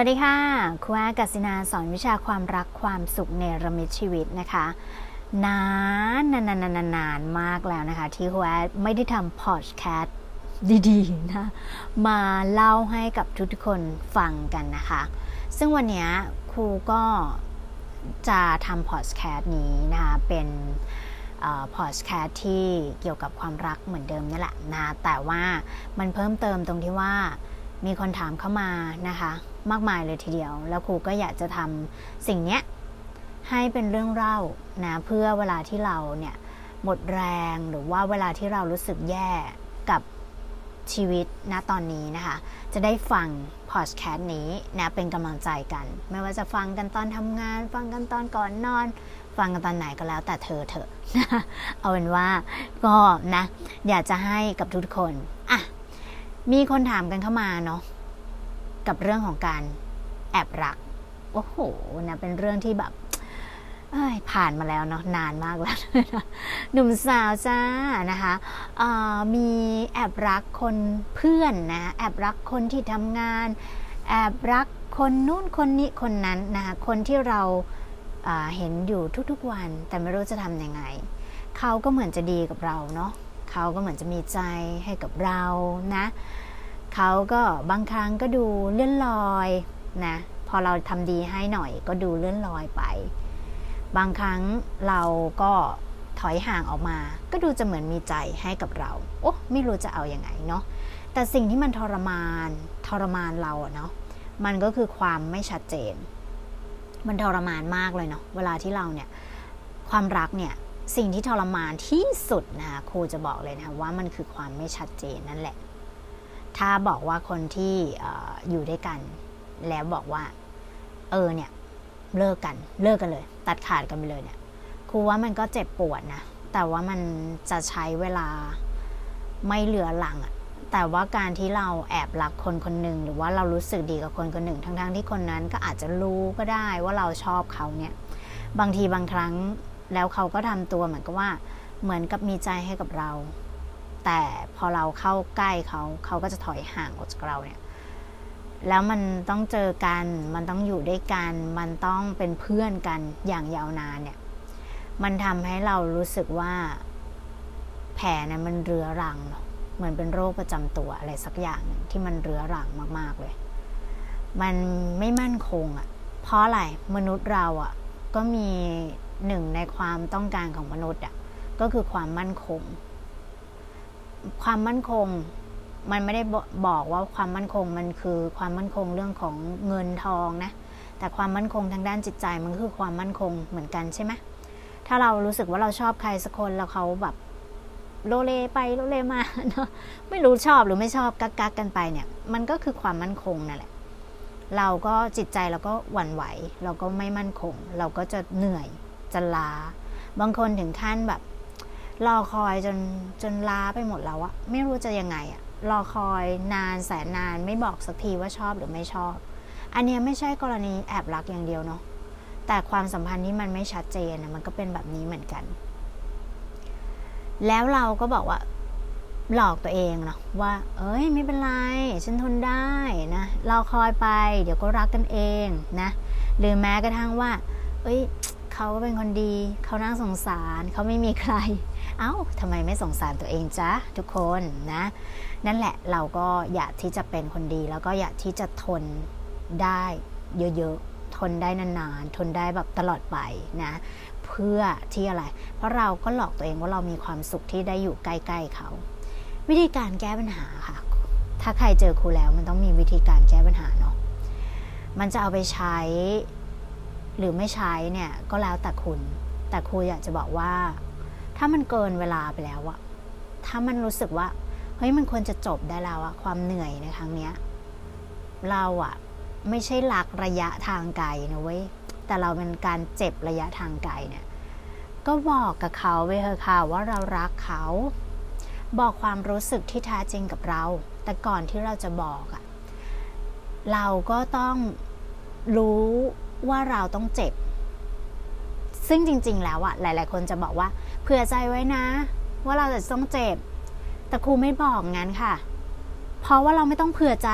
วัสดีค่ะครูอากัสินาสอนวิชาความรักความสุขในระมิดชีวิตนะคะนานนานนานนานมากแล้วนะคะ ที่ครูอาไม่ได้ทำพอดแคสต์ดีๆนะมาเล่าให้กับทุกคนฟังกันนะคะ ซึ่งวันนี้ครูก็จะทำพอดแคสต์นี้นะคะเป็นพอดแคสต์ที่เกี่ยวกับความรักเหมือนเดิมนี่แหละนะแต่ว่ามันเพิ่มเติมตรงที่ว่ามีคนถามเข้ามานะคะ มากมายเลยทีเดียว แล้วครูก็อยากจะทำสิ่งนี้ให้เป็นเรื่องเล่านะเพื่อเวลาที่เราเนี่ยหมดแรงหรือว่าเวลาที่เรารู้สึกแย่กับชีวิตณตอนนี้นะคะ จะได้ฟังพอดแคสต์นี้นะเป็นกำลังใจกัน ไม่ว่าจะฟังกันตอนทำงาน ฟังกันตอนก่อนนอน ฟังกันตอนไหนก็แล้วแต่เธอเถอะเอาเป็นว่าก็นะ อยากจะให้กับทุกคนอะมีคนถามกันเข้ามาเนาะ กับเรื่องของการแอบรัก โอ้โหนะเป็นเรื่องที่แบบผ่านมาแล้วเนาะนานมากแล้วหนุ่มสาวจ้านะคะมีแอบรักคนเพื่อนนะแอบรักคนที่ทำงาน แอบรักคนนู้นคนนี้คนนั้นนะคะคนที่เราเห็นอยู่ทุกๆวัน แต่ไม่รู้จะทำยังไง เขาก็เหมือนจะดีกับเราเนาะเขาก็เหมือนจะมีใจให้กับเรานะ เขาก็บางครั้งก็ดูเลื่อนลอยนะ พอเราทำดีให้หน่อยก็ดูเลื่อนลอยไป บางครั้งเราก็ถอยห่างออกมา ก็ดูจะเหมือนมีใจให้กับเรา โอ้ไม่รู้จะเอาอยัางไงเนาะ แต่สิ่งที่มันทรมานทรมานเราเนาะ มันก็คือความไม่ชัดเจน มันทรมานมากเลยเนาะ เวลาที่เราเนี่ยความรักเนี่ยสิ่งที่ทรมานที่สุดนะคะครูจะบอกเลยนะว่ามันคือความไม่ชัดเจนนั่นแหละ ถ้าบอกว่าคนที่อยู่ด้วยกัน แล้วบอกว่า เออเนี่ย เลิกกัน เลิกกันเลย ตัดขาดกันไปเลยเนี่ยครูว่ามันก็เจ็บปวดนะ แต่ว่ามันจะใช้เวลาไม่เหลือหลังอะแต่ว่าการที่เราแอบรักคนคนหนึ่งหรือว่าเรารู้สึกดีกับคนคนหนึ่ง ทั้งๆทที่คนนั้นก็อาจจะรู้ก็ได้ว่าเราชอบเขาเนี่ย บางทีบางครั้งแล้วเขาก็ทำตัวเหมือนกับว่า เหมือนกับมีใจให้กับเรา แต่พอเราเข้าใกล้เขาเขาก็จะถอยห่างออกจากเราเนี่ยแล้วมันต้องเจอกัน มันต้องอยู่ด้วยกัน มันต้องเป็นเพื่อนกันอย่างยาวนานเนี่ย มันทำให้เรารู้สึกว่า แผลนะั้นมันเรื้อรังเนาะ เหมือนเป็นโรคประจำตัวอะไรสักอย่างหนึ่งที่มันเรื้อรังมากๆเลย มันไม่มั่นคงอะ่ะ เพราะอะไร มนุษย์เราอะ่ะ ก็มีหนึ่งในความต้องการของมนุษย์อะ ก็คือความมั่นคง ความมั่นคง มันไม่ได้บอกว่าความมั่นคงมันคือความมั่นคงเรื่องของเงินทองนะ แต่ความมั่นคงทางด้านจิตใจมันคือความมั่นคงเหมือนกันใช่ไหมถ้าเรารู้สึกว่าเราชอบใครสักคนแล้วเขาแบบโลเลไปโลเลมาเนาะไม่รู้ชอบหรือไม่ชอบกักกักกันไปเนี่ย มันก็คือความมั่นคงนั่นแหละ เราก็จิตใจเราก็หวั่นไหว เราก็ไม่มั่นคง เราก็จะเหนื่อยจะลา บางคนถึงขั้นแบบ รอคอยจนจนลาไปหมดแล้วอะไม่รู้จะยังไงอะรอคอยนานแสนนานไม่บอกสักทีว่าชอบหรือไม่ชอบ อันนี้ไม่ใช่กรณีแอบรักอย่างเดียวเนาะแต่ความสัมพันธ์นี้มันไม่ชัดเจนมันก็เป็นแบบนี้เหมือนกัน แล้วเราก็บอกว่าหลอกตัวเองเนาะว่า เอ้ยไม่เป็นไร ฉันทนได้นะรอคอยไป เดี๋ยวก็รักกันเองนะหรือแม้กระทั่งว่า เอ้ยเขาก็เป็นคนดี เขาน่าสงสาร เขาไม่มีใคร เอา้าทำไมไม่สงสารตัวเองจ๊ะทุกคนนะ นั่นแหละเราก็อยากที่จะเป็นคนดี แล้วก็อยากที่จะทนได้เยอะๆ ทนได้นานๆ ทนได้แบบตลอดไปนะเพื่อที่อะไร เพราะเราก็หลอกตัวเองว่าเรามีความสุขที่ได้อยู่ใกล้ๆเขา วิธีการแก้ปัญหาค่ะ ถ้าใครเจอครูแล้วมันต้องมีวิธีการแก้ปัญหาเนาะมันจะเอาไปใช้หรือไม่ใช้เนี่ยก็แล้วแต่คุณ แต่ครูอยากจะบอกว่า ถ้ามันเกินเวลาไปแล้วอะถ้ามันรู้สึกว่า เฮ้ยมันควรจะจบได้แล้วอะความเหนื่อยในครั้งเนี้ย เราอะไม่ใช่หลักระยะทางไกลนะเว้ย แต่เราเป็นการเจ็บระยะทางไกลเนี่ย ก็บอกกับเขาไปเถอะค่ะว่าเรารักเขา บอกความรู้สึกที่แท้จริงกับเรา แต่ก่อนที่เราจะบอกอะเราก็ต้องรู้ว่าเราต้องเจ็บ ซึ่งจริง ๆ แล้วอะหลาย ๆ คนจะบอกว่า เผื่อใจไว้นะ ว่าเราจะต้องเจ็บ แต่ครูไม่บอกงั้นค่ะ เพราะว่าเราไม่ต้องเผื่อใจ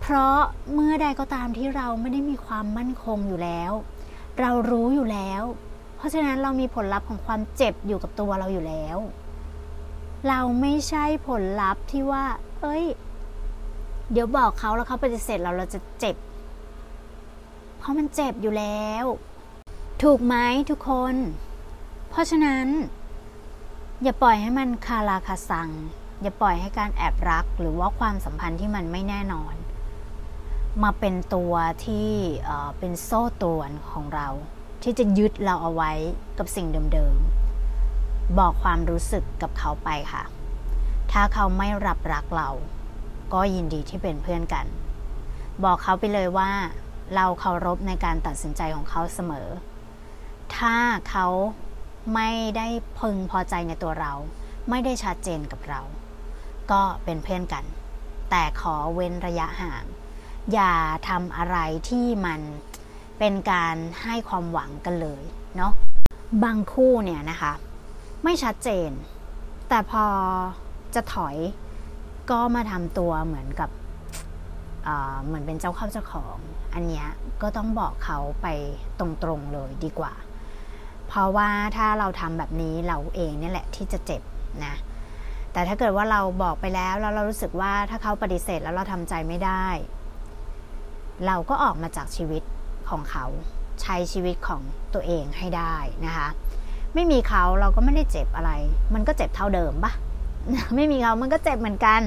เพราะเมื่อใดก็ตามที่เราไม่ได้มีความมั่นคงอยู่แล้ว เรารู้อยู่แล้ว เพราะฉะนั้นเรามีผลลัพธ์ของความเจ็บอยู่กับตัวเราอยู่แล้ว เราไม่ใช่ผลลัพธ์ที่ว่า เอ้ย เดี๋ยวบอกเขาแล้วเขาปฏิเสธเราเราจะเจ็บ เพราะมันเจ็บอยู่แล้ว ถูกไหมทุกคน เพราะฉะนั้น อย่าปล่อยให้มันคาราคาซัง อย่าปล่อยให้การแอบรักหรือว่าความสัมพันธ์ที่มันไม่แน่นอน มาเป็นตัวที่เป็นโซ่ตรวนของเรา ที่จะยึดเราเอาไว้กับสิ่งเดิมๆ บอกความรู้สึกกับเขาไปค่ะ ถ้าเขาไม่รับรักเรา ก็ยินดีที่เป็นเพื่อนกัน บอกเขาไปเลยว่าเราเคารพในการตัดสินใจของเขาเสมอ ถ้าเขา ไม่ได้พึงพอใจในตัวเรา ไม่ได้ชัดเจนกับเรา ก็เป็นเพื่อนกัน แต่ขอเว้นระยะห่าง อย่าทำอะไรที่มันเป็นการให้ความหวังกันเลยเนาะบางคู่เนี่ยนะคะ ไม่ชัดเจน แต่พอจะถอยก็มาทำตัวเหมือนกับเหมือนเป็นเจ้าเข้าเจ้าของ อันเนี้ยก็ต้องบอกเขาไปตรงๆเลยดีกว่า เพราะว่าถ้าเราทำแบบนี้เราเองเนี่แหละที่จะเจ็บนะแต่ถ้าเกิดว่าเราบอกไปแล้วแล้วเรารู้สึกว่าถ้าเขาปฏิเสธแล้วเราทำใจไม่ได้ เราก็ออกมาจากชีวิตของเขาใช้ชีวิตของตัวเองให้ได้นะคะ ไม่มีเขาเราก็ไม่ได้เจ็บอะไร มันก็เจ็บเท่าเดิมปะ ไม่มีเขามันก็เจ็บเหมือนกัน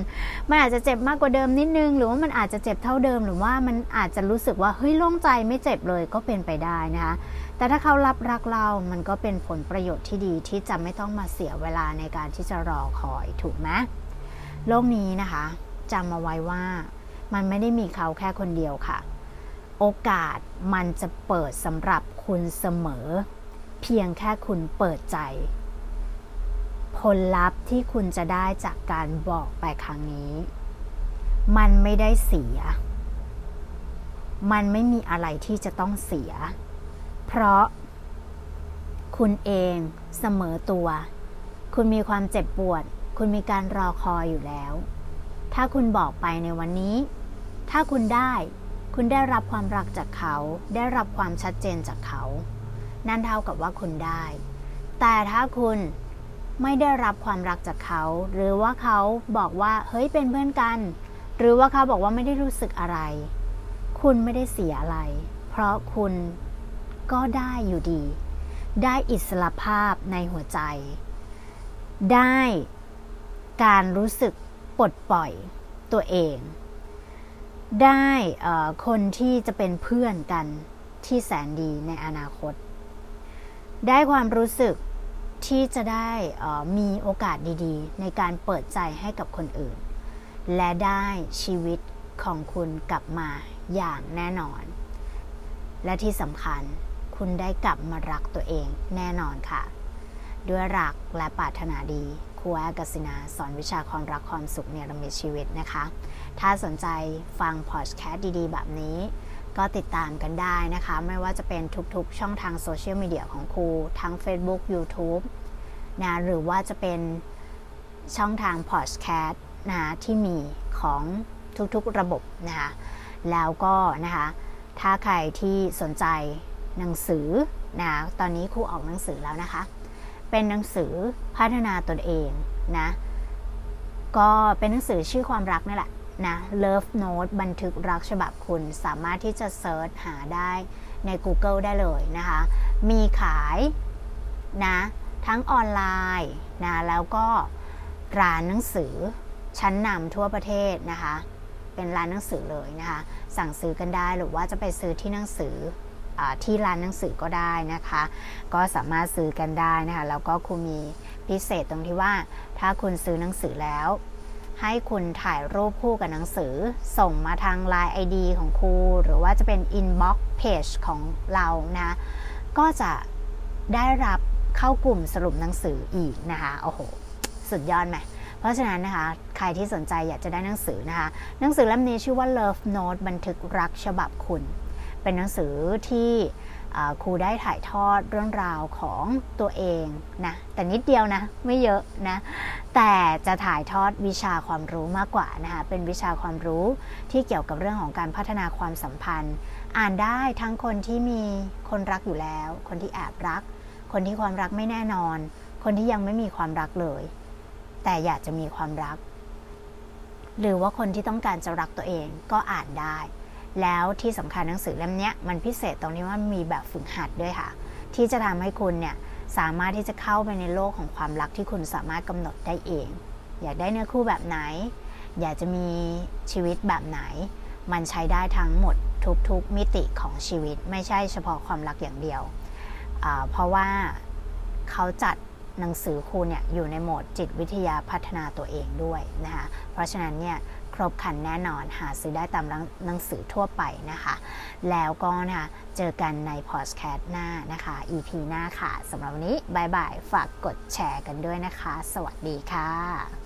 มันอาจจะเจ็บมากกว่าเดิมนิดนึง หรือว่ามันอาจจะเจ็บเท่าเดิม หรือว่ามันอาจจะรู้สึกว่าเฮ้ยโล่งใจไม่เจ็บเลยก็เป็นไปได้นะคะ แต่ถ้าเขารับรักเรา มันก็เป็นผลประโยชน์ที่ดีที่จะไม่ต้องมาเสียเวลาในการที่จะรอคอยถูกไหมโลกนี้นะคะจำมาไว้ว่ามันไม่ได้มีเขาแค่คนเดียวค่ะ โอกาสมันจะเปิดสำหรับคุณเสมอ เพียงแค่คุณเปิดใจ ผลลัพธ์ที่คุณจะได้จากการบอกไปครั้งนี้ มันไม่ได้เสีย มันไม่มีอะไรที่จะต้องเสีย เพราะ คุณเองเสมอตัว คุณมีความเจ็บปวด คุณมีการรอคอยอยู่แล้ว ถ้าคุณบอกไปในวันนี้ ถ้าคุณได้ คุณได้รับความรักจากเขา ได้รับความชัดเจนจากเขา นั่นเท่ากับว่าคุณได้ แต่ถ้าคุณ ไม่ได้รับความรักจากเขา หรือว่าเขาบอกว่าเฮ้ยเป็นเพื่อนกัน หรือว่าเขาบอกว่าไม่ได้รู้สึกอะไร คุณไม่ได้เสียอะไร เพราะคุณก็ได้อยู่ดี ได้อิสระภาพในหัวใจ ได้การรู้สึกปลดปล่อยตัวเอง ได้คนที่จะเป็นเพื่อนกันที่แสนดีในอนาคต ได้ความรู้สึก ที่จะได้มีโอกาสดีๆ ในการเปิดใจให้กับคนอื่น และได้ชีวิตของคุณกลับมาอย่างแน่นอน และที่สำคัญคุณได้กลับมารักตัวเองแน่นอนค่ะ ด้วยรักและปรารถนาดีครูแอกสินาสอนวิชาความรักความสุขเนรมิตชีวิตนะคะ ถ้าสนใจฟังพอดแคสต์ดีๆ แบบนี้ ก็ติดตามกันได้นะคะ ไม่ว่าจะเป็นทุกๆ ช่องทางโซเชียลมีเดียของครู ทั้ง Facebook YouTube นะหรือว่าจะเป็นช่องทางพอดแคสต์นะที่มีของทุกๆระบบนะคะแล้วก็นะคะถ้าใครที่สนใจหนังสือนะตอนนี้ครูออกหนังสือแล้วนะคะ เป็นหนังสือพัฒนาตนเองนะก็เป็นหนังสือชื่อความรักนี่แหละ นะ Love Note บันทึกรักฉบับคุณสามารถที่จะเซิร์ชหาได้ใน Google ได้เลยนะคะ มีขายนะทั้งออนไลน์นะแล้วก็ร้านหนังสือชั้นนำทั่วประเทศนะคะ เป็นร้านหนังสือเลยนะคะ สั่งซื้อกันได้หรือว่าจะไปซื้อที่หนังสือที่ร้านหนังสือก็ได้นะคะ ก็สามารถซื้อกันได้นะคะ แล้วก็คุณมีพิเศษตรงที่ว่าถ้าคุณซื้อหนังสือแล้ว ให้คุณถ่ายรูปคู่กับหนังสือ ส่งมาทาง Line ID ของครูหรือว่าจะเป็น Inbox Page ของเรานะก็จะได้รับเข้ากลุ่มสรุปหนังสืออีกนะคะโอ้โหสุดยอดไหมเพราะฉะนั้นนะคะ ใครที่สนใจอยากจะได้หนังสือนะคะ หนังสือเล่มนี้ชื่อว่า Love Note บันทึกรักฉบับคุณ เป็นหนังสือที่ครูได้ถ่ายทอดเรื่องราวของตัวเองนะแต่นิดเดียวนะไม่เยอะนะแต่จะถ่ายทอดวิชาความรู้มากกว่านะคะเป็นวิชาความรู้ที่เกี่ยวกับเรื่องของการพัฒนาความสัมพันธ์ อ่านได้ทั้งคนที่มีคนรักอยู่แล้ว คนที่แอบรัก คนที่ความรักไม่แน่นอน คนที่ยังไม่มีความรักเลย แต่อยากจะมีความรัก หรือว่าคนที่ต้องการจะรักตัวเองก็อ่านได้ แล้วที่สำคัญหนังสือเล่มนี้มันพิเศษตรงที่ว่ามีแบบฝึกหัดด้วยค่ะ ที่จะทำให้คุณเนี่ยสามารถที่จะเข้าไปในโลกของความรักที่คุณสามารถกำหนดได้เอง อยากได้เนื้อคู่แบบไหน อยากจะมีชีวิตแบบไหน มันใช้ได้ทั้งหมดทุกๆมิติของชีวิต ไม่ใช่เฉพาะความรักอย่างเดียว เพราะว่าเขาจัดหนังสือครูเนี่ยอยู่ในโหมดจิตวิทยาพัฒนาตัวเองด้วยนะคะ เพราะฉะนั้นเนี่ย ครบคันแน่นอนหาซื้อได้ตามหนังสือทั่วไปนะคะ แล้วก็นะคะเจอกันในพอดแคสต์หน้านะคะ EP หน้าค่ะสำหรับวันนี้ bye bye ฝากกดแชร์กันด้วยนะคะ สวัสดีค่ะ